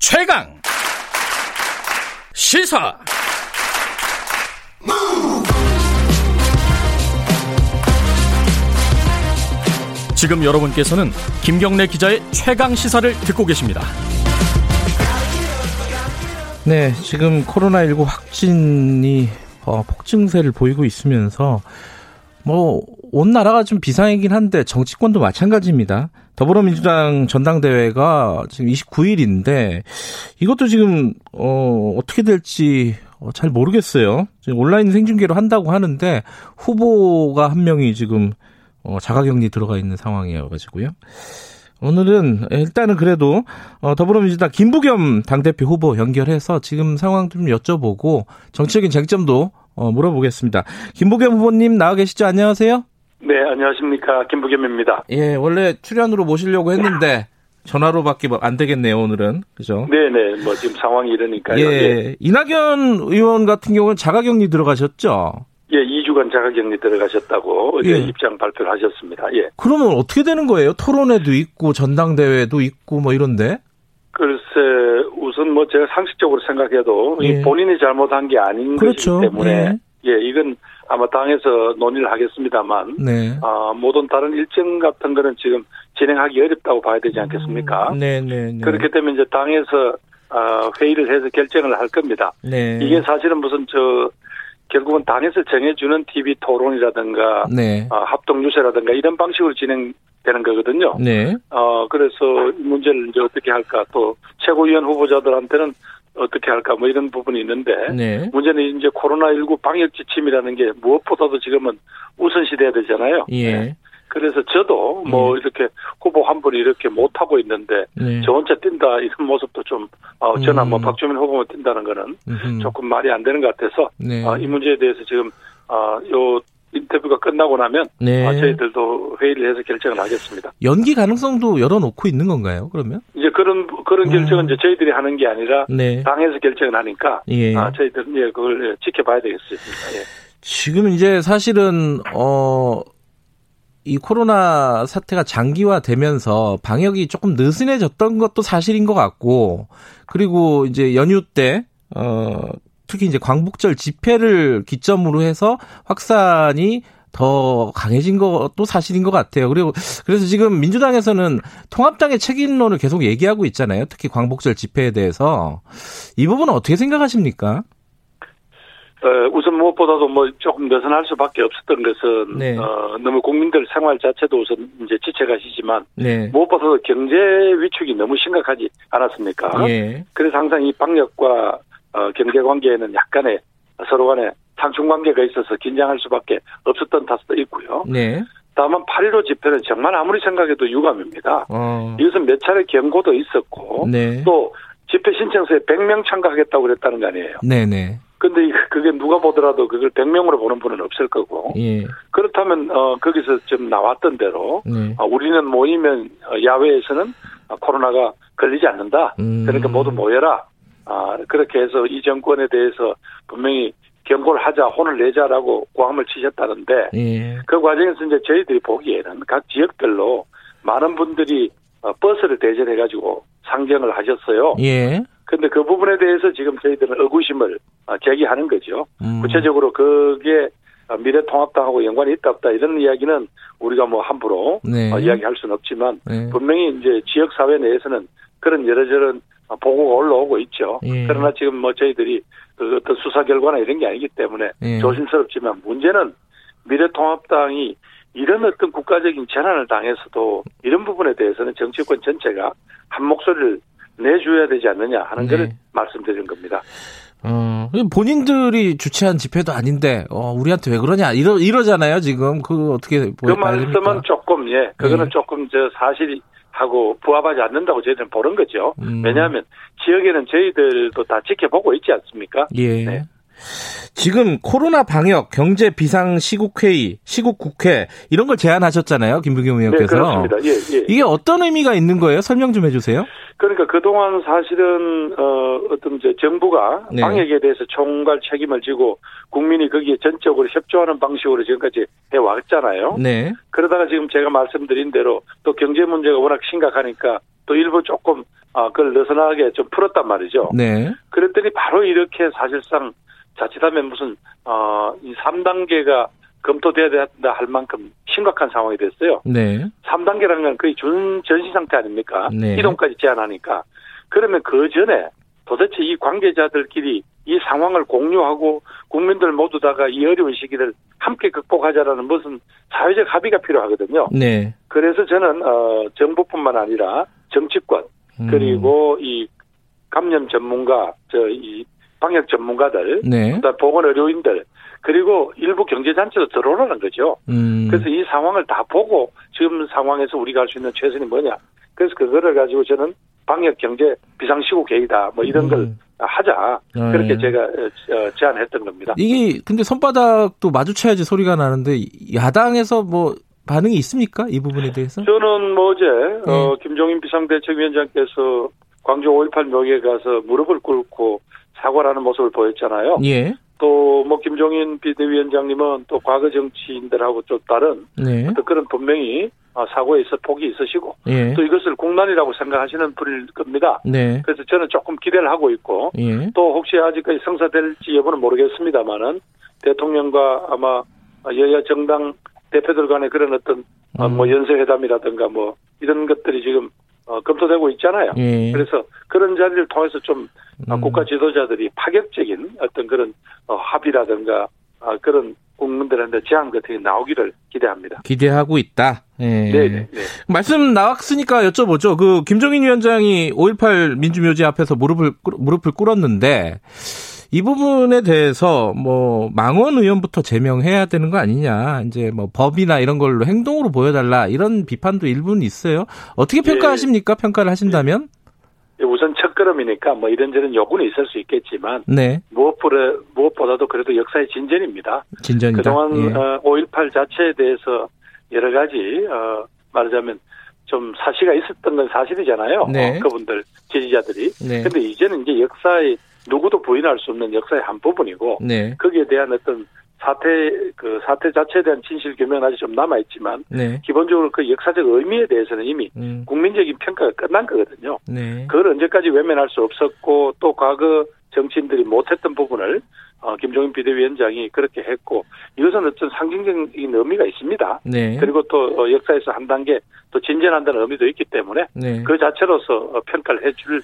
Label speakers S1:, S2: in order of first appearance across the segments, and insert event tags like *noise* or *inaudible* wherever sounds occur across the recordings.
S1: 최강 시사 지금 여러분께서는 김경래 기자의 최강 시사를 듣고 계십니다.
S2: 네, 지금 코로나19 확진이 어, 폭증세를 보이고 있으면서 뭐 온 나라가 좀 비상이긴 한데 정치권도 마찬가지입니다. 더불어민주당 전당대회가 지금 29일인데 이것도 지금 어 어떻게 될지 어, 잘 모르겠어요. 지금 온라인 생중계로 한다고 하는데 후보가 한 명이 지금 어 자가격리 들어가 있는 상황이어 가지고요. 오늘은 일단은 그래도 어, 더불어민주당 김부겸 당대표 후보 연결해서 지금 상황 좀 여쭤보고 정치적인 쟁점도 어, 물어보겠습니다. 김부겸 후보님 나와 계시죠? 안녕하세요.
S3: 네, 안녕하십니까. 김부겸입니다.
S2: 예, 원래 출연으로 모시려고 했는데 전화로밖에 뭐안 되겠네요, 오늘은. 그죠?
S3: 네네, 뭐 지금 상황이 이러니까요.
S2: 예,
S3: 예.
S2: 이낙연 의원 같은 경우는 자가격리 들어가셨죠?
S3: 예, 2주간 자가격리 들어가셨다고 어제
S2: 예.
S3: 입장 발표를 하셨습니다. 예.
S2: 그러면 어떻게 되는 거예요? 토론회도 있고 전당대회도 있고 뭐 이런데?
S3: 글쎄, 우선 뭐 제가 상식적으로 생각해도 이
S2: 예.
S3: 본인이 잘못한 게 아닌
S2: 그렇죠.
S3: 것이기 때문에
S2: 예.
S3: 예, 이건 아마 당에서 논의를 하겠습니다만
S2: 네.
S3: 아, 모든 다른 일정 같은 거는 지금 진행하기 어렵다고 봐야 되지 않겠습니까?
S2: 네, 네, 네.
S3: 그렇기 때문에 이제 당에서 아, 회의를 해서 결정을 할 겁니다.
S2: 네.
S3: 이게 사실은 무슨 저 결국은 당에서 정해주는 TV 토론이라든가
S2: 네.
S3: 아, 합동 유세라든가 이런 방식으로 진행되는 거거든요.
S2: 네.
S3: 어 그래서 이 문제를 이제 어떻게 할까 또 최고위원 후보자들한테는 어떻게 할까 뭐 이런 부분이 있는데
S2: 네.
S3: 문제는 이제 코로나19 방역 지침이라는 게 무엇보다도 지금은 우선시 돼야 되잖아요.
S2: 예.
S3: 네. 그래서 저도 뭐 이렇게 후보 한 분이 이렇게 못 하고 있는데
S2: 네.
S3: 저 혼자 뛴다 이런 모습도 좀 어, 뭐
S2: 음.
S3: 박주민 후보만 뛴다는 거는
S2: 음흠.
S3: 조금 말이 안 되는 것 같아서
S2: 네.
S3: 아, 이 문제에 대해서 지금 아, 요 인터뷰가 끝나고 나면
S2: 네.
S3: 아, 저희들도 회의를 해서 결정을 하겠습니다.
S2: 연기 가능성도 열어놓고 있는 건가요? 그러면?
S3: 이제 그런 그런
S2: 음.
S3: 결정은 이제 저희들이 하는 게 아니라
S2: 네.
S3: 당에서 결정을 하니까
S2: 예.
S3: 아, 저희들은 예, 그걸 예, 지켜봐야 되겠습니다. 예.
S2: 지금 이제 사실은 어. 이 코로나 사태가 장기화되면서 방역이 조금 느슨해졌던 것도 사실인 것 같고 그리고 이제 연휴 때 어, 특히 이제 광복절 집회를 기점으로 해서 확산이 더 강해진 것도 사실인 것 같아요. 그리고 그래서 지금 민주당에서는 통합당의 책임론을 계속 얘기하고 있잖아요. 특히 광복절 집회에 대해서 이 부분은 어떻게 생각하십니까?
S3: 어, 우선 무엇보다도 뭐 조금 느슨할 수밖에 없었던 것은
S2: 네.
S3: 어, 너무 국민들 생활 자체도 우선 이제 지쳐가시지만
S2: 네.
S3: 무엇보다도 경제 위축이 너무 심각하지 않았습니까?
S2: 예.
S3: 그래서 항상 이 방역과 어, 경제 관계에는 약간의 서로 간에 상충 관계가 있어서 긴장할 수밖에 없었던 탓도 있고요.
S2: 네.
S3: 다만 8.15 집회는 정말 아무리 생각해도 유감입니다.
S2: 어.
S3: 이것은 몇 차례 경고도 있었고
S2: 네.
S3: 또 집회 신청서에 100명 참가하겠다고 그랬다는 거 아니에요.
S2: 네네.
S3: 근데 이- 그게 누가 보더라도 그걸 100명으로 보는 분은 없을 거고
S2: 예.
S3: 그렇다면 어 거기서 좀 나왔던 대로
S2: 네.
S3: 어, 우리는 모이면 어, 야외에서는 어, 코로나가 걸리지 않는다.
S2: 음.
S3: 그러니까 모두 모여라. 아, 그렇게 해서 이 정권에 대해서 분명히 경고를 하자, 혼을 내자라고 고함을 치셨다는데
S2: 예.
S3: 그 과정에서 이제 저희들이 보기에는 각 지역별로 많은 분들이 어, 버스를 대전해가지고 상경을 하셨어요.
S2: 예.
S3: 근데 그 부분에 대해서 지금 저희들은 의구심을 어, 제기하는 거죠.
S2: 음.
S3: 구체적으로 그게 어, 미래통합당하고 연관이 있다 없다 이런 이야기는 우리가 뭐 함부로
S2: 네.
S3: 어, 이야기할 수는 없지만
S2: 네.
S3: 분명히 이제 지역 사회 내에서는 그런 여러 저런 어, 보고가 올라오고 있죠.
S2: 예.
S3: 그러나 지금 뭐 저희들이 그 어떤 수사 결과나 이런 게 아니기 때문에
S2: 예.
S3: 조심스럽지만 문제는 미래통합당이 이런 어떤 국가적인 재난을 당해서도 이런 부분에 대해서는 정치권 전체가 한 목소리를 내줘야 되지 않느냐 하는
S2: 네.
S3: 것을 말씀드린 겁니다.
S2: 어, 본인들이 주최한 집회도 아닌데, 어, 우리한테 왜 그러냐, 이러, 이러잖아요, 지금. 그, 어떻게,
S3: 그
S2: 보여야
S3: 말씀은
S2: 됩니까?
S3: 조금 예, 그거는
S2: 네.
S3: 조금 저 사실 하고 부합하지 않는다고 저희들은 보는 거죠.
S2: 음.
S3: 왜냐하면 지역에는 저희들도 다 지켜보고 있지 않습니까?
S2: 예.
S3: 네.
S2: 지금 코로나 방역, 경제 비상 시국회의, 시국국회, 이런 걸 제안하셨잖아요, 김부겸
S3: 네,
S2: 의원께서.
S3: 그렇습니다. 예, 예.
S2: 이게 어떤 의미가 있는 거예요? 설명 좀 해주세요.
S3: 그러니까 그동안 사실은 어 어떤 이제 정부가
S2: 네.
S3: 방역에 대해서 총괄 책임을 지고 국민이 거기에 전적으로 협조하는 방식으로 지금까지 해왔잖아요.
S2: 네.
S3: 그러다가 지금 제가 말씀드린 대로 또 경제 문제가 워낙 심각하니까 또 일부 조금 아, 그걸 느슨하게 좀 풀었단 말이죠.
S2: 네.
S3: 그랬더니 바로 이렇게 사실상 자칫하면 무슨, 어, 이 3단계가 검토돼야 된다 할 만큼 심각한 상황이 됐어요.
S2: 네.
S3: 3단계라는 건 거의 준 전시 상태 아닙니까?
S2: 네.
S3: 이동까지 제한하니까. 그러면 그 전에 도대체 이 관계자들끼리 이 상황을 공유하고 국민들 모두 다가 이 어려운 시기를 함께 극복하자라는 무슨 사회적 합의가 필요하거든요.
S2: 네.
S3: 그래서 저는 어 정부뿐만 아니라 정치권
S2: 음.
S3: 그리고 이 감염 전문가 저 이 방역 전문가들
S2: 네.
S3: 그다음 보건 의료인들 그리고 일부 경제단체도 들어오라는 거죠.
S2: 음.
S3: 그래서 이 상황을 다 보고 지금 상황에서 우리가 할 수 있는 최선이 뭐냐. 그래서 그거를 가지고 저는 방역 경제 비상시국 계획이다. 뭐 이런 걸
S2: 음.
S3: 하자.
S2: 네.
S3: 그렇게 제가 어, 제안했던 겁니다.
S2: 이게 근데 손바닥도 마주쳐야지 소리가 나는데 야당에서 뭐 반응이 있습니까? 이 부분에 대해서?
S3: 저는 뭐 어제
S2: 네.
S3: 어, 김종인 비상대책위원장께서 광주 5.18 묘기에 가서 무릎을 꿇고 사과를 하는 모습을 보였잖아요.
S2: 예.
S3: 또뭐 김종인 비대위원장님은 또 과거 정치인들하고 좀 다른
S2: 네.
S3: 어떤 그런 분명히 어, 사고에 있어 폭이 있으시고
S2: 예.
S3: 또 이것을 국난이라고 생각하시는 분일 겁니다.
S2: 네.
S3: 그래서 저는 조금 기대를 하고 있고
S2: 예.
S3: 또 혹시 아직까지 성사될지 여부는 모르겠습니다만은 대통령과 아마 여야 정당 대표들 간의 그런 어떤 어, 뭐
S2: 음.
S3: 연쇄회담이라든가 뭐 이런 것들이 지금 어, 검토되고 있잖아요.
S2: 예.
S3: 그래서 그런 자리를 통해서 좀 어,
S2: 음.
S3: 국가 지도자들이 파격적인 어떤 그런 어, 합의라든가 어, 그런 국민들한테 제안 같은 게 나오기를 기대합니다.
S2: 기대하고 있다. 예.
S3: 네, 네, 네.
S2: 말씀 나왔으니까 여쭤보죠. 그 김종인 위원장이 5.18 민주묘지 앞에서 무릎을 꿇- 무릎을 꿇었는데 이 부분에 대해서 뭐 망원 의원부터 제명해야 되는 거 아니냐. 이제 뭐 법이나 이런 걸로 행동으로 보여달라 이런 비판도 일부는 있어요. 어떻게 평가하십니까? 평가를 하신다면?
S3: 우선 첫 걸음이니까 뭐 이런저런 요구는 있을 수 있겠지만
S2: 네,
S3: 무엇보다, 무엇보다도 그래도 역사의 진전입니다.
S2: 진전이다.
S3: 그동안
S2: 예.
S3: 어, 5.18 자체에 대해서 여러 가지 어, 말하자면 좀 사시가 있었던 건 사실이잖아요.
S2: 네.
S3: 어, 그분들 지지자들이.
S2: 네,
S3: 근데 이제는 이제 역사의 누구도 부인할 수 없는 역사의 한 부분이고
S2: 네,
S3: 거기에 대한 어떤 사태 그 사태 자체에 대한 진실 규명은 아직 좀 남아 있지만
S2: 네,
S3: 기본적으로 그 역사적 의미에 대해서는 이미
S2: 음,
S3: 국민적인 평가가 끝난 거거든요.
S2: 네,
S3: 그걸 언제까지 외면할 수 없었고 또 과거 정치인들이 못했던 부분을 어, 김종인 비대위원장이 그렇게 했고 이것은 어떤 상징적인 의미가 있습니다.
S2: 네,
S3: 그리고 또 어, 역사에서 한 단계 또 진전한다는 의미도 있기 때문에
S2: 네.
S3: 그 자체로서 어, 평가를 해줄 어,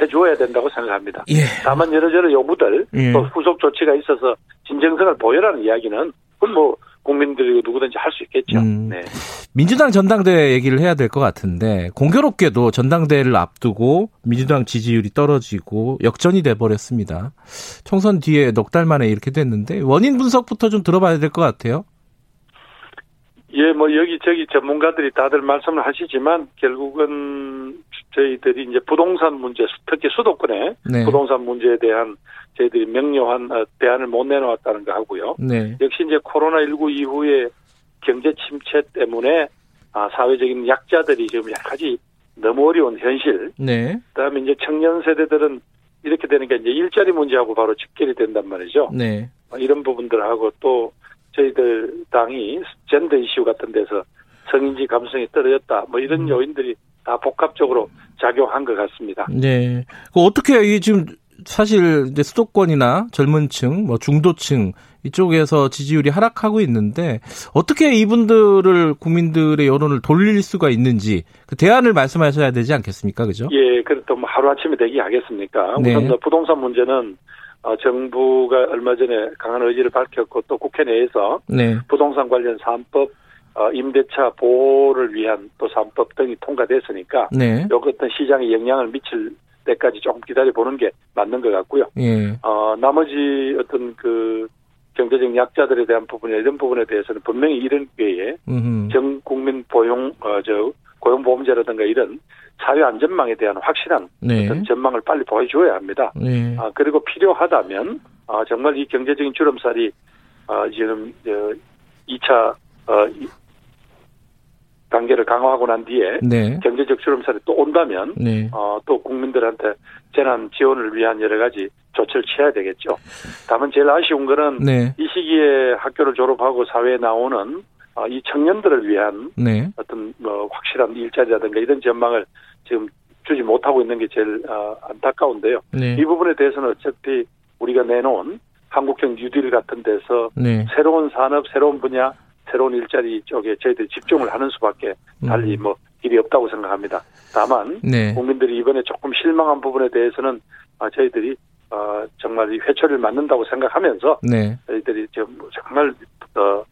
S3: 해주어야 된다고 생각합니다.
S2: 예,
S3: 다만 여러저러 요구들
S2: 예.
S3: 또 후속 조치가 있어서 진정성을 보여라는 이야기는 그건 뭐 국민들이 누구든지 할 수 있겠죠.
S2: 음.
S3: 네.
S2: 민주당 전당대회 얘기를 해야 될 것 같은데 공교롭게도 전당대회를 앞두고 민주당 지지율이 떨어지고 역전이 돼 버렸습니다. 총선 뒤에 넉 달 만에 이렇게 됐는데 원인 분석부터 좀 들어봐야 될 것 같아요.
S3: 예, 뭐 여기저기 전문가들이 다들 말씀을 하시지만 결국은 저희들이 이제 부동산 문제, 특히 수도권의
S2: 네.
S3: 부동산 문제에 대한 저희들이 명료한 어, 대안을 못 내놓았다는 거 하고요.
S2: 네.
S3: 역시 이제 코로나19 이후에 경제 침체 때문에 아, 사회적인 약자들이 지금 가지 너무 어려운 현실,
S2: 네.
S3: 그다음에 이제 청년 세대들은 이렇게 되니까 이제 일자리 문제하고 바로 직결이 된단 말이죠.
S2: 네.
S3: 어, 이런 부분들하고 또 저희들 당이 젠더 이슈 같은 데서 성인지 감성이 떨어졌다. 뭐 이런 요인들이 다 복합적으로 작용한 것 같습니다.
S2: 네. 그 어떻게 이 지금 사실 이제 수도권이나 젊은층, 뭐 중도층 이쪽에서 지지율이 하락하고 있는데 어떻게 이분들을 국민들의 여론을 돌릴 수가 있는지 그 대안을 말씀하셔야 되지 않겠습니까, 그죠?
S3: 예, 그래도 뭐 하루 아침에 되기 하겠습니까?
S2: 네.
S3: 우선 뭐 부동산 문제는 어, 정부가 얼마 전에 강한 의지를 밝혔고 또 국회 내에서
S2: 네,
S3: 부동산 관련 3법 어, 임대차 보호를 위한 또 3법 등이 통과됐으니까
S2: 네,
S3: 요 어떤 시장에 영향을 미칠 때까지 조금 기다려 보는 게 맞는 것 같고요.
S2: 예,
S3: 어, 나머지 어떤 그 경제적 약자들에 대한 부분이나 이런 부분에 대해서는 분명히 이런 기회에
S2: 음,
S3: 전 국민 보용, 어, 저, 고용보험제라든가 이런 사회 안전망에 대한 확실한
S2: 네,
S3: 어떤 전망을 빨리 보여줘야 합니다.
S2: 네,
S3: 아, 그리고 필요하다면, 아, 정말 이 경제적인 주름살이, 아, 지금, 저, 2차, 어, 이- 단계를 강화하고 난 뒤에
S2: 네,
S3: 경제적 주름살이 또 온다면,
S2: 네,
S3: 어, 또 국민들한테 재난 지원을 위한 여러 가지 조치를 취해야 되겠죠. 다만 제일 아쉬운 거는
S2: 네,
S3: 이 시기에 학교를 졸업하고 사회에 나오는 어, 이 청년들을 위한
S2: 네,
S3: 어떤 뭐 확실한 일자리라든가 이런 전망을 지금 주지 못하고 있는 게 제일 어, 안타까운데요.
S2: 네.
S3: 이 부분에 대해서는 어차피 우리가 내놓은 한국형 뉴딜 같은 데서
S2: 네.
S3: 새로운 산업, 새로운 분야, 새로운 일자리 쪽에 저희들이 집중을 하는 수밖에 달리 뭐 길이 없다고 생각합니다. 다만
S2: 음. 네.
S3: 국민들이 이번에 조금 실망한 부분에 대해서는 아, 저희들이 어, 정말 이 회초리를 맞는다고 생각하면서
S2: 네.
S3: 저희들이 좀 정말 어, 어,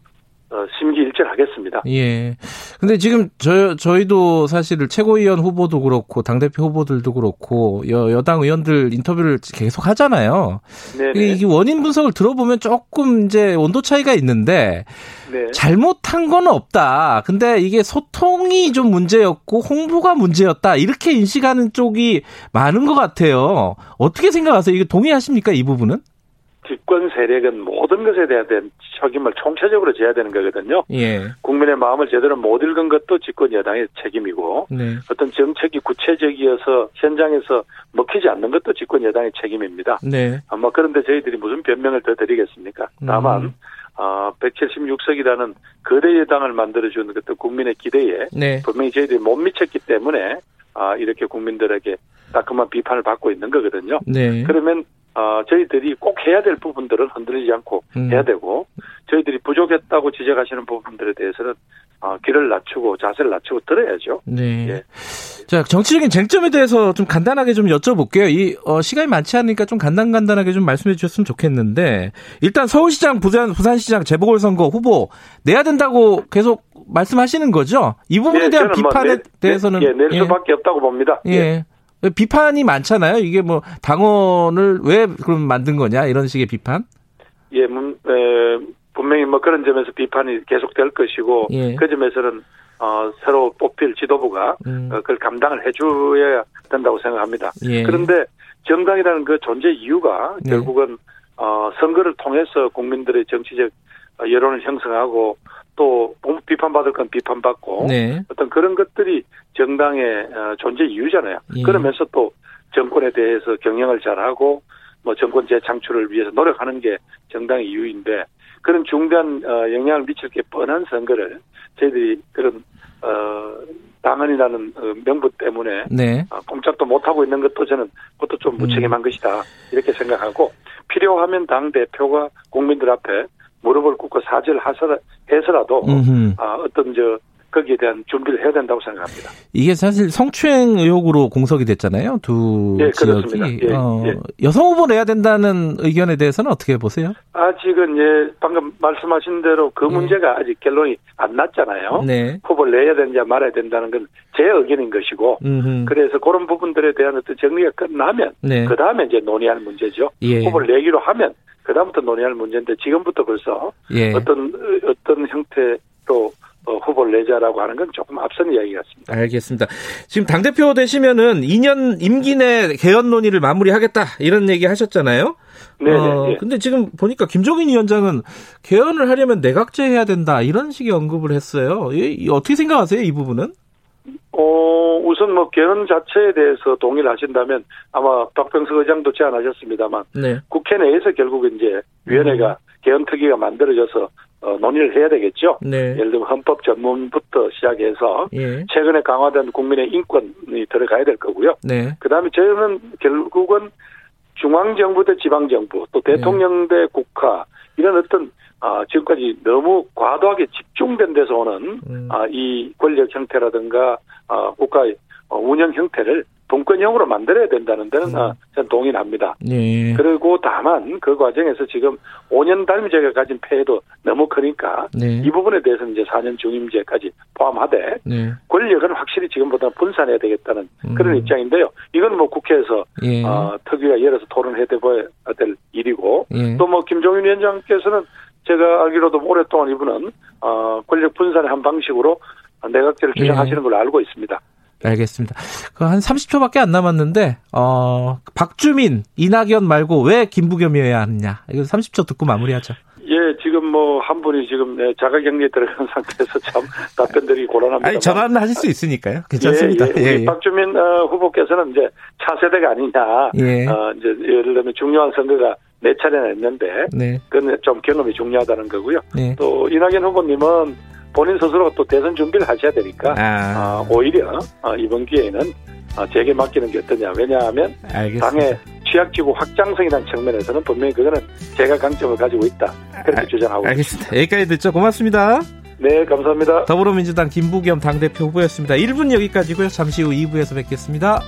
S3: 심기일전하겠습니다.
S2: 예. 근데 지금 저 저희도 사실 최고위원 후보도 그렇고 당 대표 후보들도 그렇고 여, 여당 의원들 인터뷰를 계속 하잖아요.
S3: 네네.
S2: 이게 원인 분석을 들어보면 조금 이제 온도 차이가 있는데
S3: 네.
S2: 잘못한 건 없다. 근데 이게 소통이 좀 문제였고 홍보가 문제였다. 이렇게 인식하는 쪽이 많은 것 같아요. 어떻게 생각하세요? 이거 동의하십니까? 이 부분은?
S3: 집권 세력은 모든 것에 대한 책임을 총체적으로 져야 되는 거거든요.
S2: 예.
S3: 국민의 마음을 제대로 못 읽은 것도 집권 여당의 책임이고
S2: 네.
S3: 어떤 정책이 구체적이어서 현장에서 먹히지 않는 것도 집권 여당의 책임입니다.
S2: 네.
S3: 아마 그런데 저희들이 무슨 변명을 더 드리겠습니까? 다만
S2: 음.
S3: 어, 176석이라는 거대 여당을 만들어주는 그때 국민의 기대에
S2: 네.
S3: 분명히 저희들이 못 미쳤기 때문에 아, 이렇게 국민들에게 따끔한 비판을 받고 있는 거거든요.
S2: 네.
S3: 그러면 어, 저희들이 꼭 해야 될 부분들은 흔들리지 않고
S2: 음.
S3: 해야 되고 저희들이 부족했다고 지적하시는 부분들에 대해서는 어, 길을 낮추고 자세를 낮추고 들어야죠.
S2: 네.
S3: 예.
S2: 자, 정치적인 쟁점에 대해서 좀 간단하게 좀 여쭤볼게요. 이, 어, 시간이 많지 않으니까 좀 간단 간단하게 좀 말씀해 주셨으면 좋겠는데, 일단 서울시장, 부산, 부산시장 재보궐선거 후보 내야 된다고 계속 말씀하시는 거죠? 이 부분에
S3: 예,
S2: 대한
S3: 뭐
S2: 비판에
S3: 내-
S2: 대해서는.
S3: 예, 낼 수밖에 없다고 봅니다.
S2: 예. 예. 비판이 많잖아요. 이게 뭐, 당원을 왜 그럼 만든 거냐, 이런 식의 비판?
S3: 예, 문, 에, 분명히 뭐 그런 점에서 비판이 계속될 것이고
S2: 예.
S3: 그 점에서는 어, 새로 뽑힐 지도부가
S2: 음.
S3: 어, 그걸 감당을 해줘야 된다고 생각합니다.
S2: 예.
S3: 그런데 정당이라는 그 존재 이유가
S2: 네.
S3: 결국은 어, 선거를 통해서 국민들의 정치적 어, 여론을 형성하고 또 비판받을 건 비판받고
S2: 네.
S3: 어떤 그런 것들이 정당의 어, 존재 이유잖아요.
S2: 예.
S3: 그러면서 또 정권에 대해서 경영을 잘하고 뭐 정권 재창출을 위해서 노력하는 게 정당의 이유인데 그런 중대한 어, 영향을 미칠 게 뻔한 선거를 저희들이 그런 어, 당헌이라는 어, 명분 때문에
S2: 네.
S3: 어, 꼼짝도 못 하고 있는 것도 저는 그것도 좀
S2: 음.
S3: 무책임한 것이다 이렇게 생각하고 필요하면 당 대표가 국민들 앞에 무릎을 꿇고 사죄를 해서라도. 아, 어떤 저 거기에 대한 준비를 해야 된다고 생각합니다.
S2: 이게 사실 성추행 의혹으로 공석이 됐잖아요. 두
S3: 예,
S2: 지역이.
S3: 그렇습니다. 예,
S2: 어,
S3: 예.
S2: 여성 후보 내야 된다는 의견에 대해서는 어떻게 보세요?
S3: 아직은 예 방금 말씀하신 대로 그
S2: 예.
S3: 문제가 아직 결론이 안 났잖아요.
S2: 네.
S3: 후보를 내야 되느냐 말아야 된다는 건 제 의견인 것이고
S2: 음흠.
S3: 그래서 그런 부분들에 대한 어떤 정리가 끝나면
S2: 네.
S3: 그 다음에 이제 논의할 문제죠.
S2: 예.
S3: 후보를 내기로 하면 그 다음부터 논의할 문제인데 지금부터 벌써
S2: 예.
S3: 어떤 어떤 형태로 어, 후보를 내자라고 하는 건 조금 앞선 이야기 같습니다.
S2: 알겠습니다. 지금 당 대표 되시면은 2년 임기 내 개헌 논의를 마무리하겠다 이런 얘기 하셨잖아요.
S3: 네,
S2: 어,
S3: 네, 네.
S2: 근데 지금 보니까 김종인 위원장은 개헌을 하려면 내각제 해야 된다 이런 식의 언급을 했어요. 이, 이 어떻게 생각하세요 이 부분은?
S3: 어, 우선 뭐 개헌 자체에 대해서 동의를 하신다면 아마 박병석 의장도 제안하셨습니다만
S2: 네.
S3: 국회 내에서 결국 이제 위원회가 개헌 특위가 만들어져서 어, 논의를 해야 되겠죠.
S2: 네.
S3: 예를 들면 헌법 전문부터 시작해서
S2: 예.
S3: 최근에 강화된 국민의 인권이 들어가야 될 거고요.
S2: 네.
S3: 그다음에 저희는 결국은 중앙 정부 대 지방 정부 또 대통령 대 국가 이런 어떤 아, 지금까지 너무 과도하게 집중된 데서 오는
S2: 음.
S3: 아, 이 권력 형태라든가 아, 국가의 어, 운영 형태를 분권형으로 만들어야 된다는 데는 아, 저는 동의합니다.
S2: 예.
S3: 그리고 다만 그 과정에서 지금 5년 단위제가 가진 폐해도 너무 크니까
S2: 네.
S3: 이 부분에 대해서는 이제 4년 중임제까지 포함하되
S2: 네.
S3: 권력은 확실히 지금보다 분산해야 되겠다는
S2: 음.
S3: 그런 입장인데요. 이건 뭐 국회에서
S2: 예.
S3: 어, 특위가 열어서 토론해 보아야 될 일이고
S2: 예.
S3: 또뭐 김종인 위원장께서는 제가 알기로도 오랫동안 이분은 어, 권력 분산의 한 방식으로 내각제를
S2: 예.
S3: 주장하시는 걸로 알고 있습니다.
S2: 알겠습니다. 그한 30초밖에 안 남았는데 어 박주민, 이낙연 말고 왜 김부겸이어야 하느냐. 이거 30초 듣고 마무리하죠.
S3: 예, 지금 뭐 한 분이 지금 네, 자가격리에 들어간 *laughs* 상태에서 참 답변들이 곤란합니다.
S2: 아니 전화는 하실 수 있으니까요. 괜찮습니다.
S3: 예, 예. 우리 박주민 어, 후보께서는 이제 차세대가 아니냐.
S2: 예.
S3: 어, 이제 예를 들면 중요한 선거가 네 차례나 했는데
S2: 네.
S3: 그건 좀 경험이 중요하다는 거고요.
S2: 네.
S3: 또 이낙연 후보님은 본인 스스로 또 대선 준비를 하셔야 되니까
S2: 아.
S3: 어, 오히려 어, 이번 기회에는 어, 제게 맡기는 게 어떠냐. 왜냐하면
S2: 알겠습니다.
S3: 당의 취약지구 확장성이라는 측면에서는 분명히 그거는 제가 강점을 가지고 있다. 그렇게
S2: 아,
S3: 주장하고
S2: 알겠습니다. 여기까지 듣죠. 고맙습니다.
S3: 네, 감사합니다.
S2: 더불어민주당 김부겸 당대표 후보였습니다. 1분 여기까지고요. 잠시 후 2부에서 뵙겠습니다.